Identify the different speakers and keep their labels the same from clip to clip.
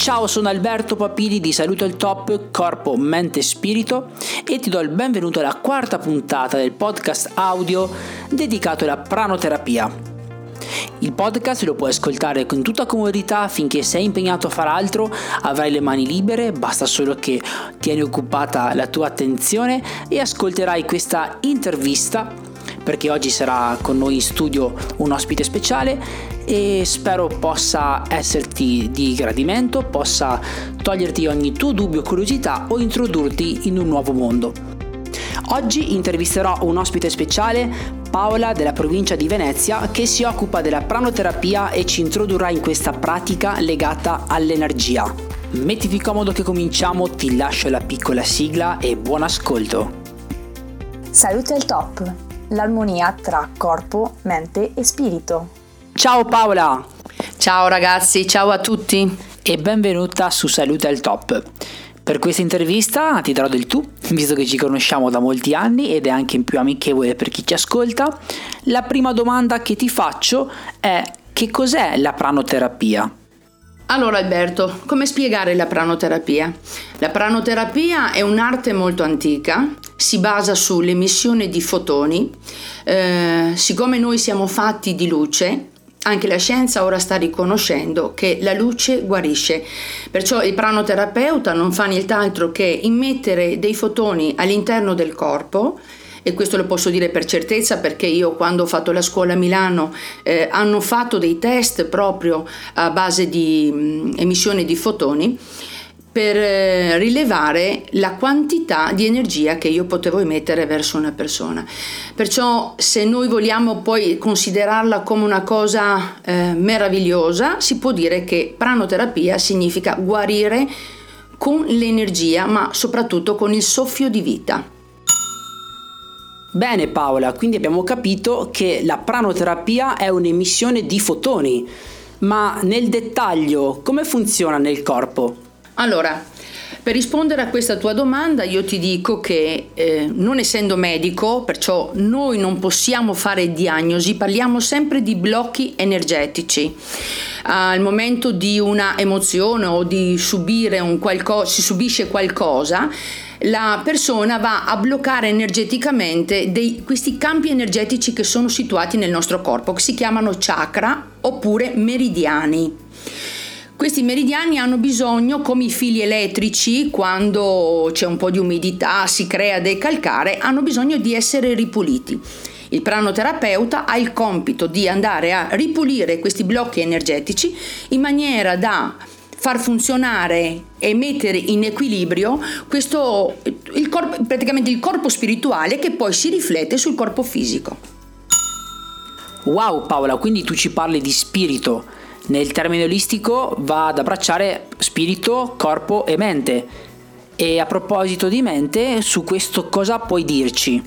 Speaker 1: Ciao, sono Alberto Papili di Saluto il Top Corpo, Mente e Spirito e ti do il benvenuto alla quarta puntata del podcast audio dedicato alla pranoterapia. Il podcast lo puoi ascoltare con tutta comodità finché sei impegnato a fare altro, avrai le mani libere, basta solo che tieni occupata la tua attenzione e ascolterai questa intervista perché oggi sarà con noi in studio un ospite speciale e spero possa esserti di gradimento, possa toglierti ogni tuo dubbio o curiosità o introdurti in un nuovo mondo. Oggi intervisterò un ospite speciale, Paola della provincia di Venezia, che si occupa della pranoterapia e ci introdurrà in questa pratica legata all'energia. Mettiti comodo che cominciamo, ti lascio la piccola sigla e buon ascolto.
Speaker 2: Salute al top, l'armonia tra corpo, mente e spirito.
Speaker 1: Ciao Paola!
Speaker 3: Ciao ragazzi, ciao a tutti
Speaker 1: e benvenuta su Salute al Top. Per questa intervista ti darò del tu, visto che ci conosciamo da molti anni ed è anche più amichevole per chi ci ascolta. La prima domanda che ti faccio è che cos'è la pranoterapia?
Speaker 3: Allora Alberto, come spiegare la pranoterapia? La pranoterapia è un'arte molto antica, si basa sull'emissione di fotoni. Eh, siccome noi siamo fatti di luce, anche la scienza ora sta riconoscendo che la luce guarisce, perciò il pranoterapeuta non fa nient'altro che immettere dei fotoni all'interno del corpo e questo lo posso dire per certezza perché io quando ho fatto la scuola a Milano eh, hanno fatto dei test proprio a base di mh, mm, emissione di fotoni per eh, rilevare la quantità di energia che io potevo emettere verso una persona. Perciò se noi vogliamo poi considerarla come una cosa eh, meravigliosa, si può dire che pranoterapia significa guarire con l'energia, ma soprattutto con il soffio di vita.
Speaker 1: Bene Paola, quindi abbiamo capito che la pranoterapia è un'emissione di fotoni, ma nel dettaglio come funziona nel corpo?
Speaker 3: Allora, per rispondere a questa tua domanda io ti dico che eh, non essendo medico, perciò noi non possiamo fare diagnosi, parliamo sempre di blocchi energetici. Al momento di una emozione o di subire un qualcosa, si subisce qualcosa, la persona va a bloccare energeticamente dei, questi campi energetici che sono situati nel nostro corpo, che si chiamano chakra oppure meridiani. Questi meridiani hanno bisogno, come i fili elettrici, quando c'è un po' di umidità, si crea del calcare, hanno bisogno di essere ripuliti. Il pranoterapeuta ha il compito di andare a ripulire questi blocchi energetici in maniera da far funzionare e mettere in equilibrio questo, il corpo, praticamente il corpo spirituale che poi si riflette sul corpo fisico.
Speaker 1: Wow Paola, quindi tu ci parli di spirito nel termine olistico va ad abbracciare spirito, corpo e mente. E a proposito di mente, su questo cosa puoi dirci?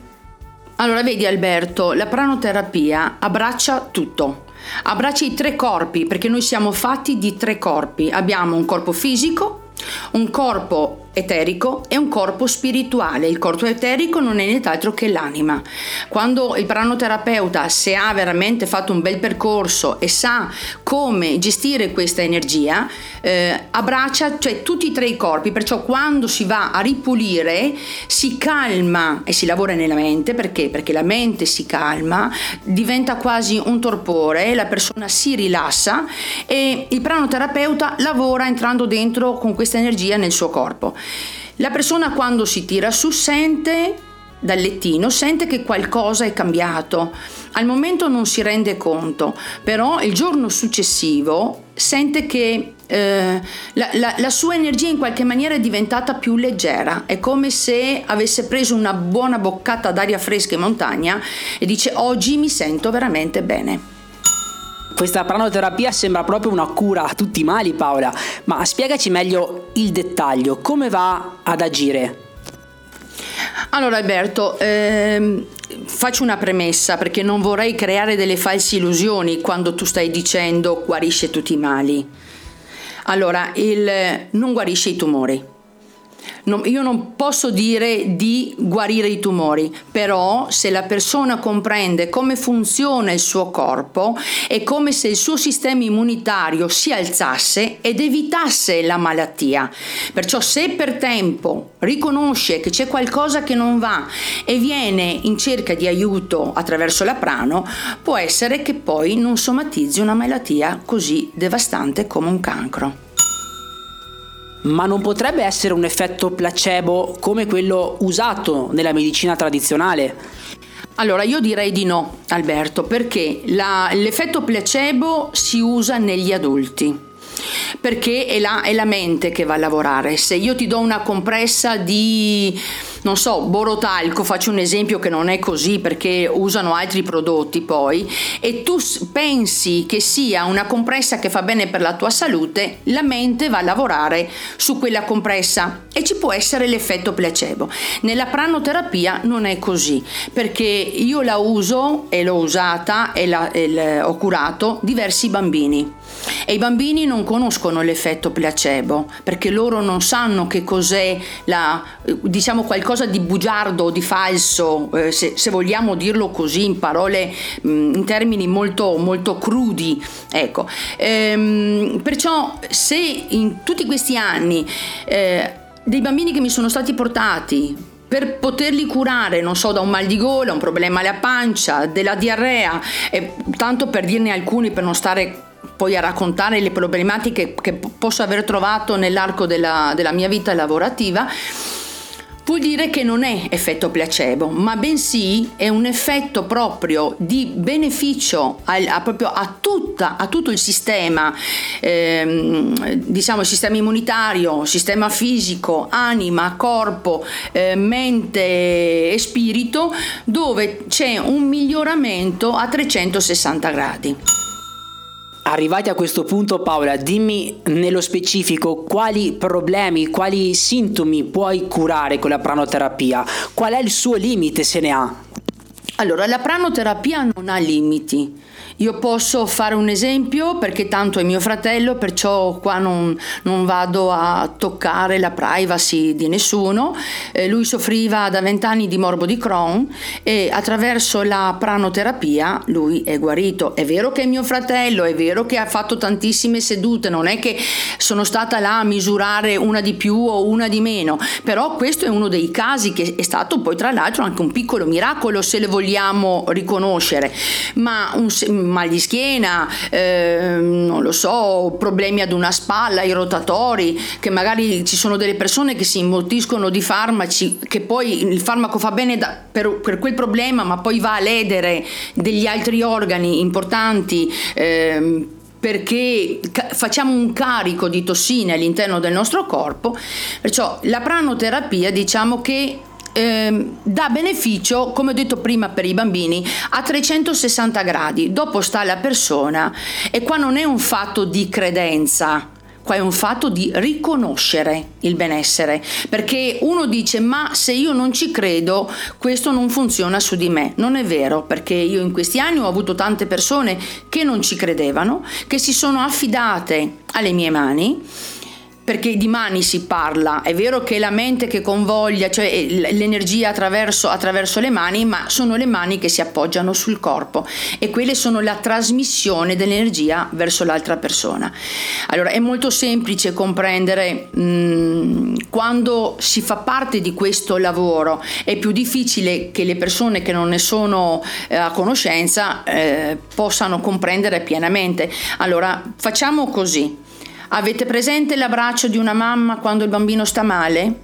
Speaker 3: Allora, vedi Alberto, la pranoterapia abbraccia tutto. Abbraccia i tre corpi, perché noi siamo fatti di tre corpi. Abbiamo un corpo fisico, un corpo eterico e un corpo spirituale. Il corpo eterico non è nient'altro che l'anima. Quando il pranoterapeuta, se ha veramente fatto un bel percorso e sa come gestire questa energia, eh, abbraccia cioè, tutti e tre i corpi, perciò quando si va a ripulire si calma e si lavora nella mente, perché? Perché la mente si calma, diventa quasi un torpore, la persona si rilassa e il pranoterapeuta lavora entrando dentro con questa energia nel suo corpo. La persona quando si tira su sente dal lettino, sente che qualcosa è cambiato. Al momento non si rende conto, però il giorno successivo sente che eh, la, la, la, sua energia in qualche maniera è diventata più leggera, è come se avesse preso una buona boccata d'aria fresca in montagna e dice oggi mi sento veramente bene.
Speaker 1: Questa pranoterapia sembra proprio una cura a tutti i mali, Paola, ma spiegaci meglio il dettaglio, come va ad agire?
Speaker 3: Allora Alberto, ehm, faccio una premessa perché non vorrei creare delle false illusioni quando tu stai dicendo guarisce tutti i mali. Allora, il, non guarisce i tumori. Non, io non posso dire di guarire i tumori, però se la persona comprende come funziona il suo corpo è come se il suo sistema immunitario si alzasse ed evitasse la malattia. Perciò se per tempo riconosce che c'è qualcosa che non va e viene in cerca di aiuto attraverso la prano, può essere che poi non somatizzi una malattia così devastante come un cancro.
Speaker 1: Ma non potrebbe essere un effetto placebo come quello usato nella medicina tradizionale?
Speaker 3: Allora io direi di no, Alberto, perché la, l'effetto placebo si usa negli adulti perché è la, è la, mente che va a lavorare. Se io ti do una compressa di, non so, borotalco, faccio un esempio che non è così perché usano altri prodotti poi, e tu pensi che sia una compressa che fa bene per la tua salute, la mente va a lavorare su quella compressa e ci può essere l'effetto placebo. Nella pranoterapia non è così, perché io la uso e l'ho usata e, la, e ho curato diversi bambini e i bambini non conoscono l'effetto placebo perché loro non sanno che cos'è la, diciamo qualcosa di bugiardo di falso, eh, se, se, vogliamo dirlo così in parole, mh, mm, in termini molto, molto crudi. Ecco. Ehm, perciò se in tutti questi anni eh, dei bambini che mi sono stati portati per poterli curare, non so, da un mal di gola, un problema alla pancia, della diarrea, e tanto per dirne alcuni per non stare poi a raccontare le problematiche che posso aver trovato nell'arco della, della mia vita lavorativa, vuol dire che non è effetto placebo, ma bensì è un effetto proprio di beneficio a, a, proprio a, tutta, a tutto il sistema, ehm, diciamo il sistema immunitario, sistema fisico, anima, corpo, eh, mente e spirito, dove c'è un miglioramento a 360 gradi.
Speaker 1: Arrivati a questo punto Paola, dimmi nello specifico quali problemi, quali sintomi puoi curare con la pranoterapia, qual è il suo limite se ne ha?
Speaker 3: Allora, la pranoterapia non ha limiti. Io posso fare un esempio perché tanto è mio fratello, perciò qua non, non vado a toccare la privacy di nessuno. Eh, lui soffriva da vent'anni di morbo di Crohn e attraverso la pranoterapia lui è guarito. È vero che è mio fratello, è vero che ha fatto tantissime sedute, non è che sono stata là a misurare una di più o una di meno, però questo è uno dei casi che è stato poi tra l'altro anche un piccolo miracolo se le vogliamo riconoscere, ma un, mal di schiena, eh, non lo so, problemi ad una spalla, i rotatori, che magari ci sono delle persone che si imbottiscono di farmaci, che poi il farmaco fa bene da, per, per, quel problema, ma poi va a ledere degli altri organi importanti. Eh, perché facciamo un carico di tossine all'interno del nostro corpo, perciò la pranoterapia diciamo che eh, dà beneficio, come ho detto prima per i bambini, a 360 gradi. Dopo sta alla persona e qua non è un fatto di credenza. Qua è un fatto di riconoscere il benessere, perché uno dice ma se io non ci credo questo non funziona su di me. Non è vero, perché io in questi anni ho avuto tante persone che non ci credevano, che si sono affidate alle mie mani perché di mani si parla, è vero che è la mente che convoglia, cioè l'energia attraverso, attraverso, le mani, ma sono le mani che si appoggiano sul corpo e quelle sono la trasmissione dell'energia verso l'altra persona. Allora è molto semplice comprendere mh, mm, quando si fa parte di questo lavoro, è più difficile che le persone che non ne sono eh, a conoscenza eh, possano comprendere pienamente. Allora facciamo così. Avete presente l'abbraccio di una mamma quando il bambino sta male?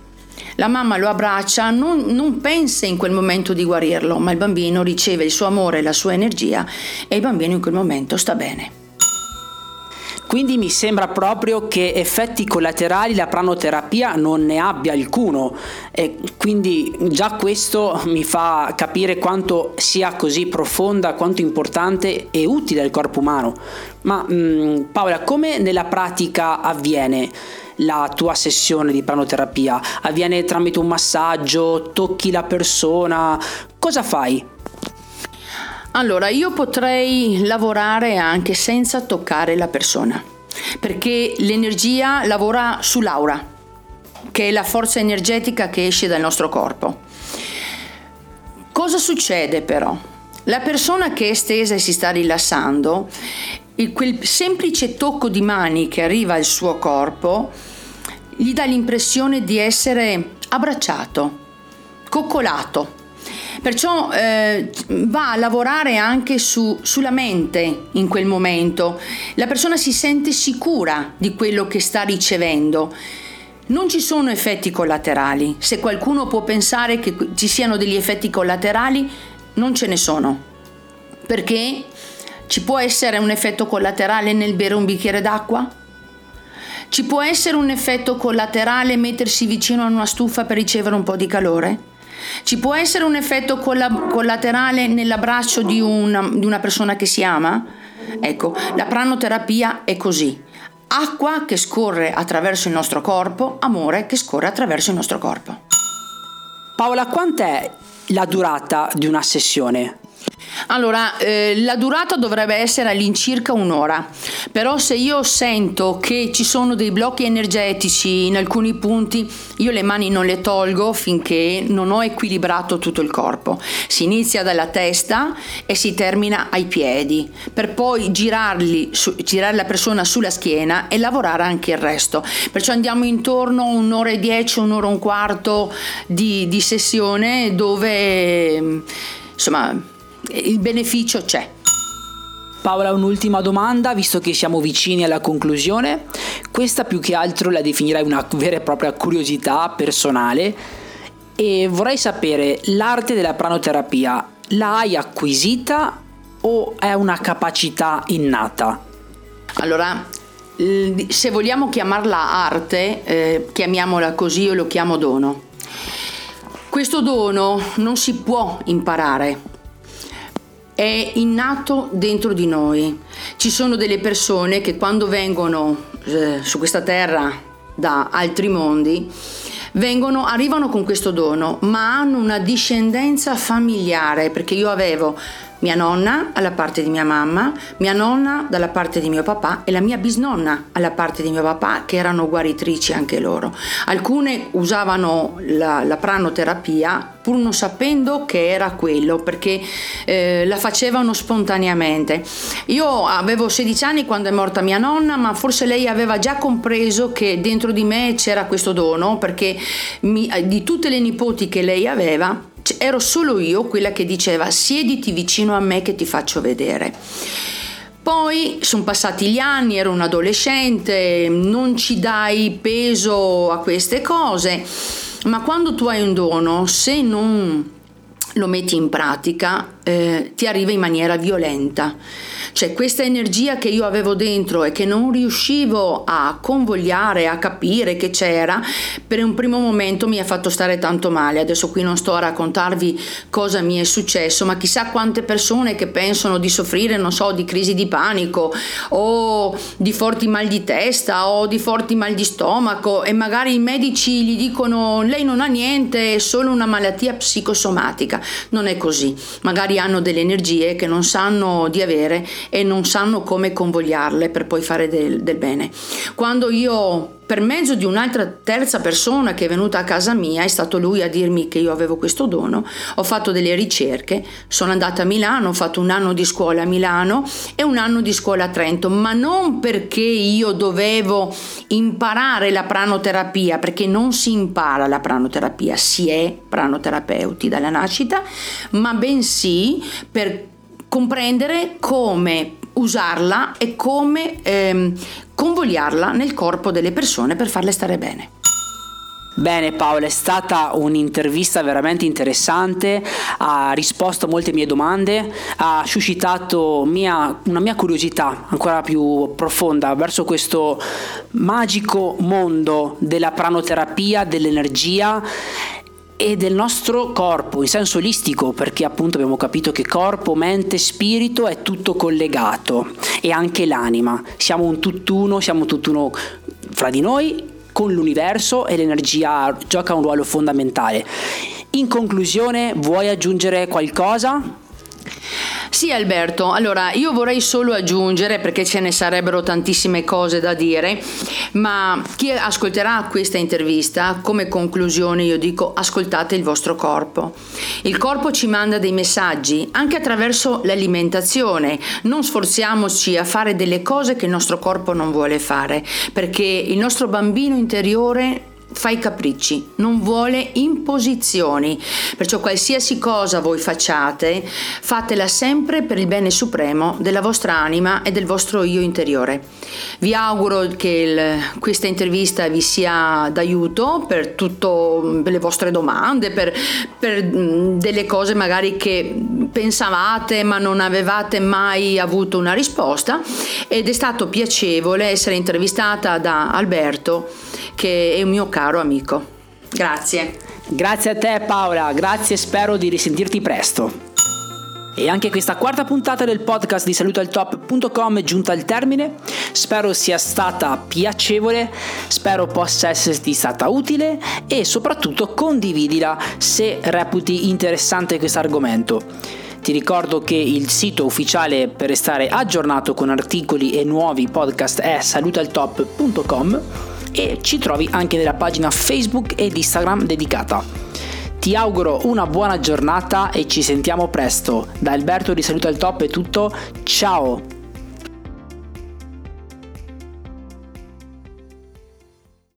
Speaker 3: La mamma lo abbraccia, non, non, pensa in quel momento di guarirlo, ma il bambino riceve il suo amore la sua energia e il bambino in quel momento sta bene.
Speaker 1: Quindi mi sembra proprio che effetti collaterali la pranoterapia non ne abbia alcuno e quindi già questo mi fa capire quanto sia così profonda, quanto importante e utile al corpo umano. Ma mh, mm, Paola, come nella pratica avviene? la tua sessione di pranoterapia? Avviene tramite un massaggio? Tocchi la persona? Cosa fai?
Speaker 3: Allora, io potrei lavorare anche senza toccare la persona, perché l'energia lavora sull'aura, che è la forza energetica che esce dal nostro corpo. Cosa succede però? La persona che è stesa e si sta rilassando, quel semplice tocco di mani che arriva al suo corpo, gli dà l'impressione di essere abbracciato, coccolato. Perciò eh, va a lavorare anche su, sulla mente in quel momento. La persona si sente sicura di quello che sta ricevendo. Non ci sono effetti collaterali. Se qualcuno può pensare che ci siano degli effetti collaterali, non ce ne sono. Perché ci può essere un effetto collaterale nel bere un bicchiere d'acqua? Ci può essere un effetto collaterale mettersi vicino a una stufa per ricevere un po' di calore? Ci può essere un effetto collaterale nell'abbraccio di una, di una persona che si ama? Ecco, la pranoterapia è così. Acqua che scorre attraverso il nostro corpo, amore che scorre attraverso il nostro corpo.
Speaker 1: Paola, quant'è la durata di una sessione?
Speaker 3: Allora, eh, la durata dovrebbe essere all'incirca un'ora, però se io sento che ci sono dei blocchi energetici in alcuni punti, io le mani non le tolgo finché non ho equilibrato tutto il corpo. Si inizia dalla testa e si termina ai piedi, per poi girarli, su, girare la persona sulla schiena e lavorare anche il resto. Perciò andiamo intorno a un'ora e dieci, un'ora e un quarto di, di sessione dove insomma il beneficio c'è.
Speaker 1: Paola, un'ultima domanda, visto che siamo vicini alla conclusione. Questa più che altro la definirai una vera e propria curiosità personale e vorrei sapere, l'arte della pranoterapia la hai acquisita o è una capacità innata?
Speaker 3: Allora, se vogliamo chiamarla arte, eh, chiamiamola così, io lo chiamo dono. Questo dono non si può imparare, è innato dentro di noi. Ci sono delle persone che quando vengono eh, su questa terra da altri mondi, vengono, arrivano con questo dono, ma hanno una discendenza familiare, perché io avevo mia nonna alla parte di mia mamma, mia nonna dalla parte di mio papà e la mia bisnonna alla parte di mio papà che erano guaritrici anche loro. Alcune usavano la, la pranoterapia pur non sapendo che era quello perché eh, la facevano spontaneamente. Io avevo 16 anni quando è morta mia nonna ma forse lei aveva già compreso che dentro di me c'era questo dono perché mi, di tutte le nipoti che lei aveva ero solo io quella che diceva siediti vicino a me che ti faccio vedere. Poi sono passati gli anni, ero un adolescente, non ci dai peso a queste cose, ma quando tu hai un dono, se non lo metti in pratica, eh, ti arriva in maniera violenta. Cioè questa energia che io avevo dentro e che non riuscivo a convogliare, a capire che c'era, per un primo momento mi ha fatto stare tanto male. Adesso qui non sto a raccontarvi cosa mi è successo, ma chissà quante persone che pensano di soffrire, non so, di crisi di panico o di forti mal di testa o di forti mal di stomaco e magari i medici gli dicono lei non ha niente, è solo una malattia psicosomatica. Non è così. Magari hanno delle energie che non sanno di avere e non sanno come convogliarle per poi fare del, del bene. Quando io per mezzo di un'altra terza persona che è venuta a casa mia, è stato lui a dirmi che io avevo questo dono, ho fatto delle ricerche, sono andata a Milano, ho fatto un anno di scuola a Milano e un anno di scuola a Trento, ma non perché io dovevo imparare la pranoterapia, perché non si impara la pranoterapia, si è pranoterapeuti dalla nascita, ma bensì per comprendere come usarla e come ehm, convogliarla nel corpo delle persone per farle stare bene.
Speaker 1: Bene Paola, è stata un'intervista veramente interessante, ha risposto a molte mie domande, ha suscitato mia, una mia curiosità ancora più profonda verso questo magico mondo della pranoterapia, dell'energia e del nostro corpo in senso olistico perché appunto abbiamo capito che corpo, mente, spirito è tutto collegato e anche l'anima siamo un tutt'uno siamo tutt'uno fra di noi con l'universo e l'energia gioca un ruolo fondamentale in conclusione vuoi aggiungere qualcosa?
Speaker 3: Sì Alberto, allora io vorrei solo aggiungere, perché ce ne sarebbero tantissime cose da dire, ma chi ascolterà questa intervista, come conclusione io dico ascoltate il vostro corpo. Il corpo ci manda dei messaggi anche attraverso l'alimentazione, non sforziamoci a fare delle cose che il nostro corpo non vuole fare, perché il nostro bambino interiore fa i capricci, non vuole imposizioni. Perciò qualsiasi cosa voi facciate, fatela sempre per il bene supremo della vostra anima e del vostro io interiore. Vi auguro che il, questa intervista vi sia d'aiuto per tutte le vostre domande, per, per delle cose magari che pensavate ma non avevate mai avuto una risposta ed è stato piacevole essere intervistata da Alberto che è un mio caro amico. Grazie.
Speaker 1: Grazie a te Paola, grazie spero di risentirti presto. E anche questa quarta puntata del podcast di salutaltop.com è giunta al termine. Spero sia stata piacevole, spero possa esserti stata utile e soprattutto condividila se reputi interessante questo argomento. Ti ricordo che il sito ufficiale per restare aggiornato con articoli e nuovi podcast è salutaltop.com e ci trovi anche nella pagina Facebook ed Instagram dedicata. Ti auguro una buona giornata e ci sentiamo presto. Da Alberto di Saluta al Top è tutto, ciao!